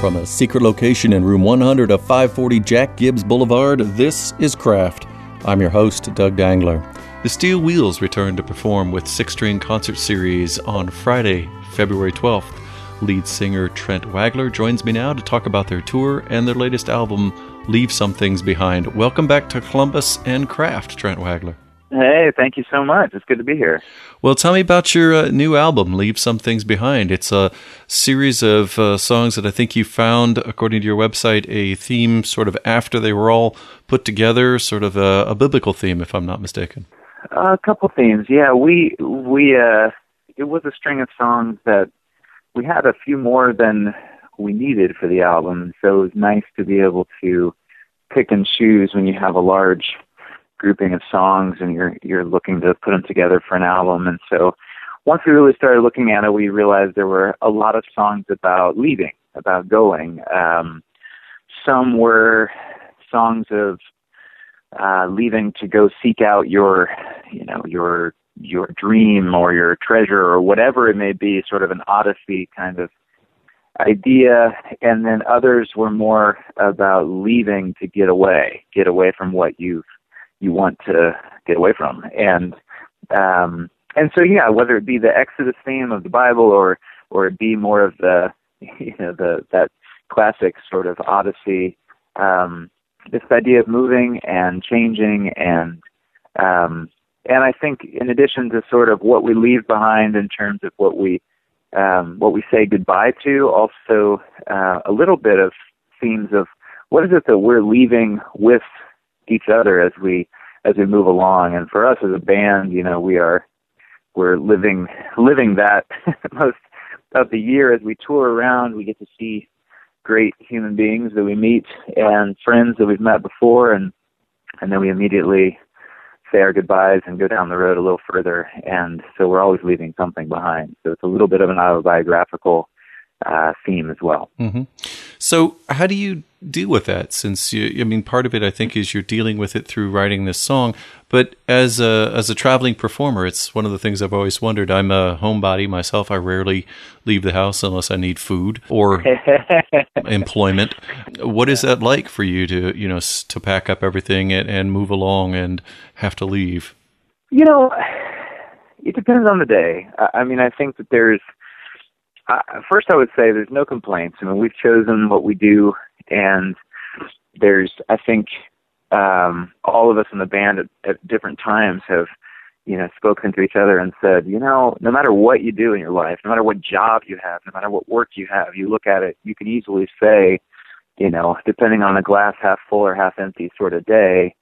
From a secret location in room 100 of 540 Jack Gibbs Boulevard, this is Craft. I'm your host, Doug Dangler. The Steel Wheels return to perform with Six String Concert Series on Friday, February 12th. Lead singer Trent Wagler joins me now to talk about their tour and their latest album, Leave Some Things Behind. Welcome back to Columbus and Craft, Trent Wagler. Hey, thank you so much. It's good to be here. Well, tell me about your uh, new album, Leave Some Things Behind. It's a series of uh, songs that I think you found, according to your website, a theme sort of after they were all put together, sort of a, a biblical theme, if I'm not mistaken. Uh, a couple themes, yeah. We we uh, it was a string of songs that we had a few more than we needed for the album, so it was nice to be able to pick and choose when you have a large grouping of songs and you're you're looking to put them together for an album. And so once we really started looking at it, we realized there were a lot of songs about leaving, about going. Um, some were songs of uh, leaving to go seek out your, you know, your your dream or your treasure or whatever it may be, sort of an odyssey kind of idea. And then others were more about leaving to get away, get away from what you've you want to get away from. And um, and so yeah, whether it be the Exodus theme of the Bible or or it be more of the you know the that classic sort of Odyssey, um, this idea of moving and changing and um, and I think in addition to sort of what we leave behind in terms of what we um, what we say goodbye to, also uh, a little bit of themes of what is it that we're leaving with each other as we as we move along. And for us as a band, you know, we are we're living living that most of the year as we tour around. We get to see great human beings that we meet and friends that we've met before, and and then we immediately say our goodbyes and go down the road a little further. And so we're always leaving something behind. So it's a little bit of an autobiographical uh, theme as well. Mm-hmm. So, how do you deal with that? Since you, I mean, part of it, I think, is you're dealing with it through writing this song. But as a as a traveling performer, it's one of the things I've always wondered. I'm a homebody myself. I rarely leave the house unless I need food or employment. What is that like for you to you know to pack up everything and, and move along and have to leave? You know, it depends on the day. I mean, I think that there's uh, first, I would say there's no complaints. I mean, we've chosen what we do, and there's, I think, um, all of us in the band at, at different times have, you know, spoken to each other and said, you know, no matter what you do in your life, no matter what job you have, no matter what work you have, you look at it, you can easily say, you know, depending on a glass half full or half empty sort of day,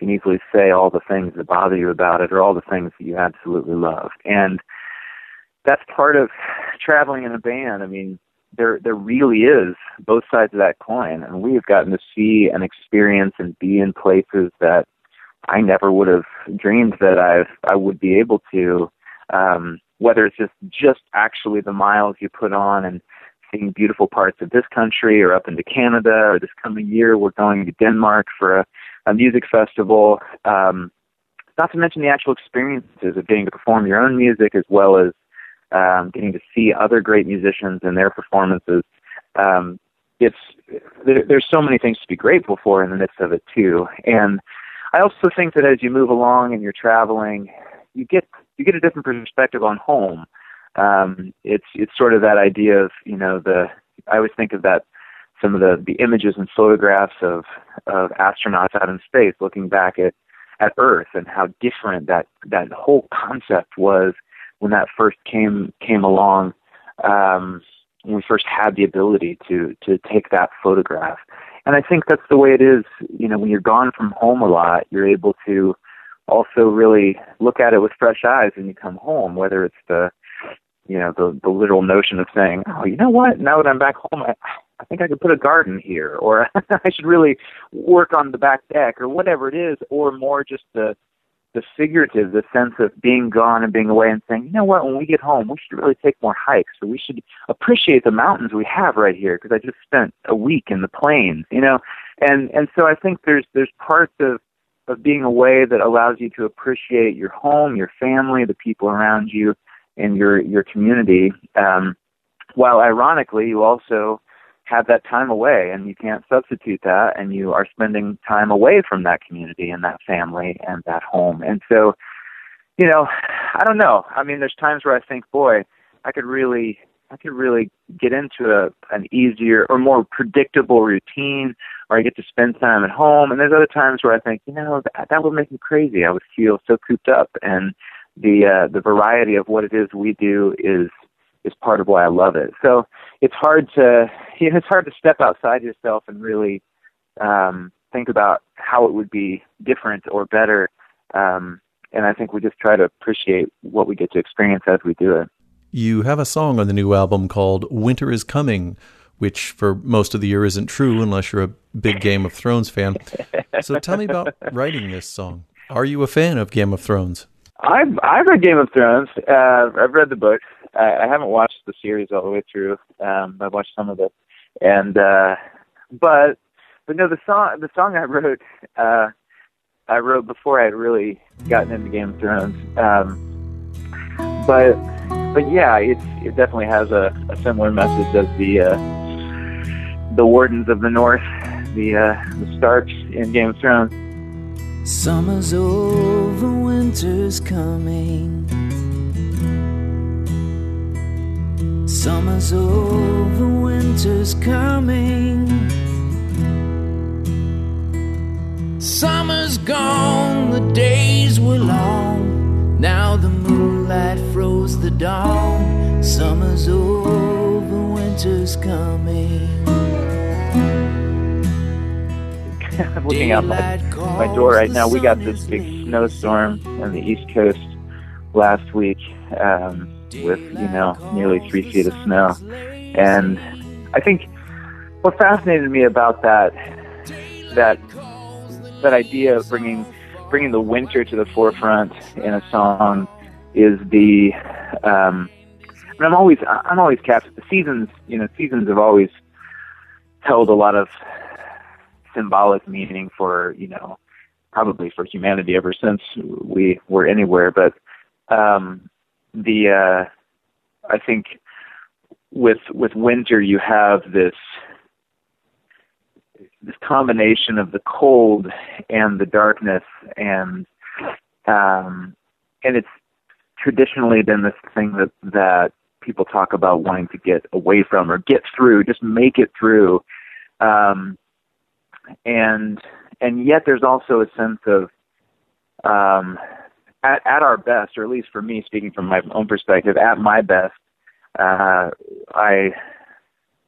you can easily say all the things that bother you about it or all the things that you absolutely love. And that's part of traveling in a band. I mean, there there really is both sides of that coin, and we have gotten to see and experience and be in places that I never would have dreamed that I've I would be able to. Um, whether it's just just actually the miles you put on and seeing beautiful parts of this country or up into Canada or this coming year we're going to Denmark for a, a music festival. Um, not to mention the actual experiences of getting to perform your own music as well as um, getting to see other great musicians and their performances. Um, it's there, there's so many things to be grateful for in the midst of it too. And I also think that as you move along and you're traveling, you get you get a different perspective on home. Um, it's it's sort of that idea of you know the I always think of that some of the the images and photographs of of astronauts out in space looking back at at Earth and how different that that whole concept was when that first came came along, um, when we first had the ability to to take that photograph. And I think that's the way it is. You know, when you're gone from home a lot, you're able to also really look at it with fresh eyes when you come home. Whether it's the you know the the literal notion of saying, oh, you know what? Now that I'm back home, I, I think I could put a garden here, or I should really work on the back deck, or whatever it is, or more just the the figurative, the sense of being gone and being away and saying, you know what, when we get home, we should really take more hikes or we should appreciate the mountains we have right here because I just spent a week in the plains, you know? And, and so I think there's, there's parts of, of being away that allows you to appreciate your home, your family, the people around you, and your, your community. Um, while ironically, you also have that time away and you can't substitute that and you are spending time away from that community and that family and that home. And so, you know, I don't know. I mean, there's times where I think, boy, I could really I could really get into a an easier or more predictable routine or I get to spend time at home and there's other times where I think, you know, that, that would make me crazy. I would feel so cooped up and the uh the variety of what it is we do is is part of why I love it. So it's hard to you know, it's hard to step outside yourself and really um, think about how it would be different or better. Um, and I think we just try to appreciate what we get to experience as we do it. You have a song on the new album called "Winter Is Coming." Which for most of the year isn't true unless you're a big Game of Thrones fan. So tell me about writing this song. Are you a fan of Game of Thrones? I've I've read Game of Thrones. Uh, I've read the books. I, I haven't watched the series all the way through. Um, I've watched some of it, and uh, but but no, the song the song I wrote uh, I wrote before I had really gotten into Game of Thrones. Um, but but yeah, it's it definitely has a, a similar message as the uh, the Wardens of the North, the uh, the Starks in Game of Thrones. Summer's over, winter's coming. Summer's over, winter's coming. Summer's gone, the days were long. Now the moonlight froze the dawn. Summer's over, winter's coming. I'm looking out my, my door right now. We got this big snowstorm on the East Coast last week. Um, with you know nearly three feet of snow. And I think what fascinated me about that that that idea of bringing bringing the winter to the forefront in a song is the um, I'm always I'm always captured the seasons. You know, seasons have always held a lot of symbolic meaning for you know probably for humanity ever since we were anywhere. But um, the uh, I think with with winter you have this this combination of the cold and the darkness and um, and it's traditionally been this thing that that people talk about wanting to get away from or get through, just make it through. Um, and and yet there's also a sense of um, at, at our best, or at least for me, speaking from my own perspective, at my best, uh, I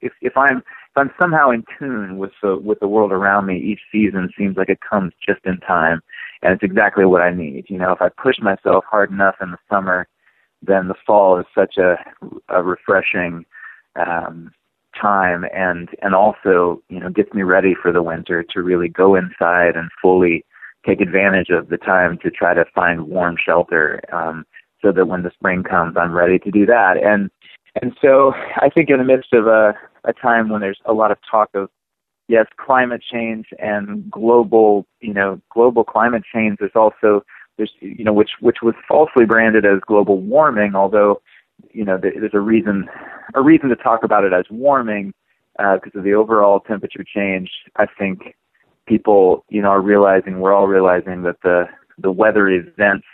if if I'm if I'm somehow in tune with the with the world around me, each season seems like it comes just in time, and it's exactly what I need. You know, if I push myself hard enough in the summer, then the fall is such a a refreshing um, time, and and also you know gets me ready for the winter to really go inside and fully take advantage of the time to try to find warm shelter um, so that when the spring comes, I'm ready to do that. And and so I think in the midst of a, a time when there's a lot of talk of yes, climate change and global, you know, global climate change, there's also there's you know which which was falsely branded as global warming, although you know there's a reason a reason to talk about it as warming because uh, of the overall temperature change. I think people, you know, are realizing we're all realizing that the the weather events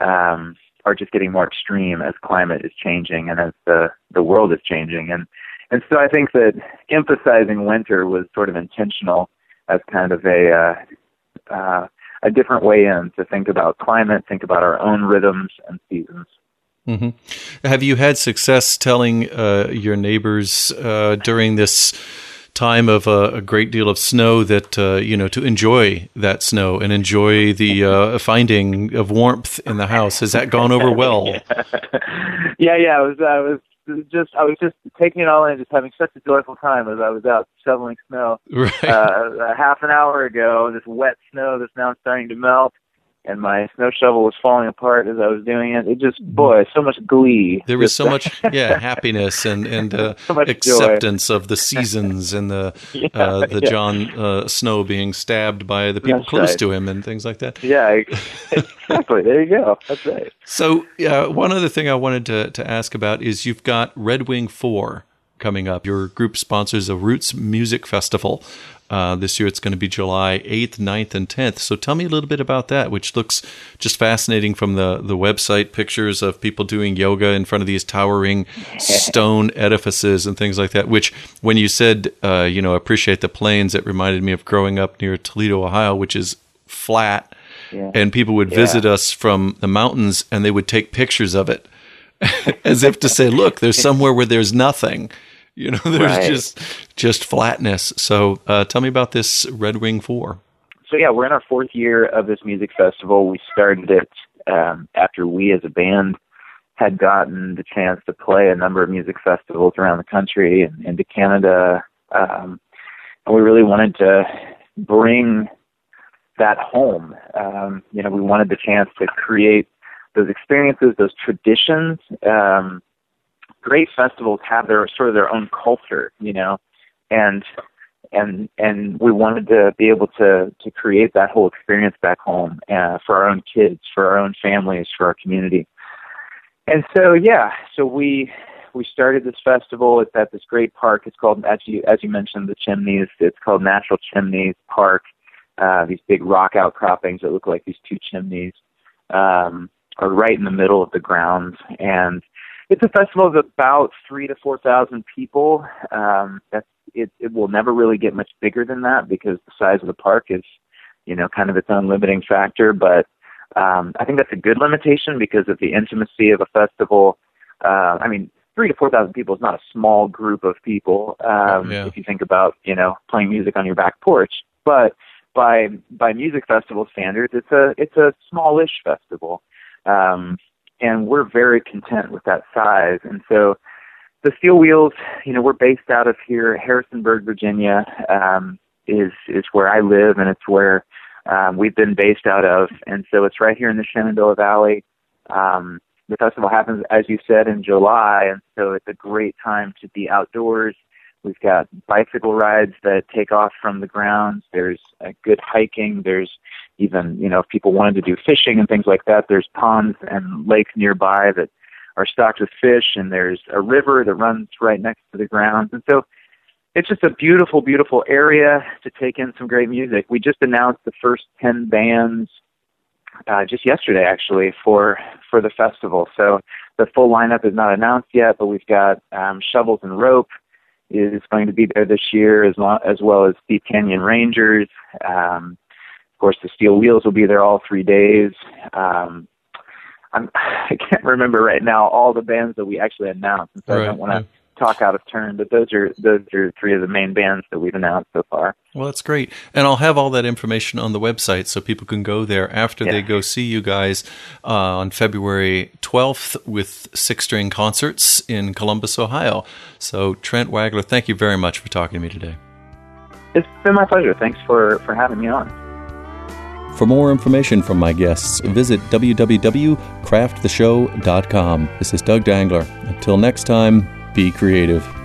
um, are just getting more extreme as climate is changing and as the the world is changing, and and so I think that emphasizing winter was sort of intentional as kind of a uh, uh, a different way in to think about climate, think about our own rhythms and seasons. Mm-hmm. Have you had success telling uh, your neighbors uh, during this time of a, a, great deal of snow that uh, you know to enjoy that snow and enjoy the uh, finding of warmth in the house. Has that gone over well? yeah, yeah. I was I was just I was just taking it all in, just having such a joyful time as I was out shoveling snow. Right. Uh, a half an hour ago, this wet snow that's now starting to melt and my snow shovel was falling apart as I was doing it. It just, boy, so much glee. There was so much, yeah, happiness and and uh, so acceptance joy. of the seasons and the yeah, uh, the yeah. Jon uh, Snow being stabbed by the people That's close right. to him and things like that. Yeah, exactly. there you go. That's right. So, uh, one other thing I wanted to to ask about is you've got Red Wing Four coming up. Your group sponsors a Roots Music Festival. Uh, this year it's going to be July 8th, 9th, and 10th. So tell me a little bit about that, which looks just fascinating from the, the website pictures of people doing yoga in front of these towering stone edifices and things like that. Which, when you said, uh, you know, appreciate the plains, it reminded me of growing up near Toledo, Ohio, which is flat. Yeah. And people would visit us from the mountains and they would take pictures of it as if to say, look, there's somewhere where there's nothing. You know, there's right. just just flatness. So, uh, tell me about this Red Wing Four. So yeah, we're in our fourth year of this music festival. We started it um, after we, as a band, had gotten the chance to play a number of music festivals around the country and into Canada, um, and we really wanted to bring that home. Um, you know, we wanted the chance to create those experiences, those traditions. Um, great festivals have their sort of their own culture, you know, and and and we wanted to be able to to create that whole experience back home uh, for our own kids, for our own families, for our community. And so yeah, so we we started this festival. It's at this great park. It's called as you as you mentioned the Chimneys. It's called Natural Chimneys Park. Uh, these big rock outcroppings that look like these two chimneys um, are right in the middle of the grounds, and it's a festival of about three to four thousand people. Um, that's it. It will never really get much bigger than that because the size of the park is, you know, kind of its own limiting factor. But um, I think that's a good limitation because of the intimacy of a festival. Uh, I mean, three to four thousand people is not a small group of people. Um, yeah. If you think about, you know, playing music on your back porch, but by by music festival standards, it's a it's a smallish festival. Um, and we're very content with that size. And so the Steel Wheels, you know, we're based out of here, Harrisonburg, Virginia, um, is is where I live, and it's where um, we've been based out of. And so it's right here in the Shenandoah Valley. Um, the festival happens, as you said, in July, and so it's a great time to be outdoors. We've got bicycle rides that take off from the grounds. There's uh, good hiking. There's even you know if people wanted to do fishing and things like that there's ponds and lakes nearby that are stocked with fish and there's a river that runs right next to the grounds and so it's just a beautiful beautiful area to take in some great music we just announced the first 10 bands uh, just yesterday actually for for the festival so the full lineup is not announced yet but we've got um, shovels and rope is going to be there this year as, long, as well as Steep Canyon Rangers um, of course, the Steel Wheels will be there all three days. Um, I'm, I can't remember right now all the bands that we actually announced, and so right. I don't want to talk out of turn. But those are those are three of the main bands that we've announced so far. Well, that's great, and I'll have all that information on the website so people can go there after yeah. they go see you guys uh, on February 12th with Six String Concerts in Columbus, Ohio. So, Trent Wagler, thank you very much for talking to me today. It's been my pleasure. Thanks for for having me on. For more information from my guests, visit www.crafttheshow.com. This is Doug Dangler. Until next time, be creative.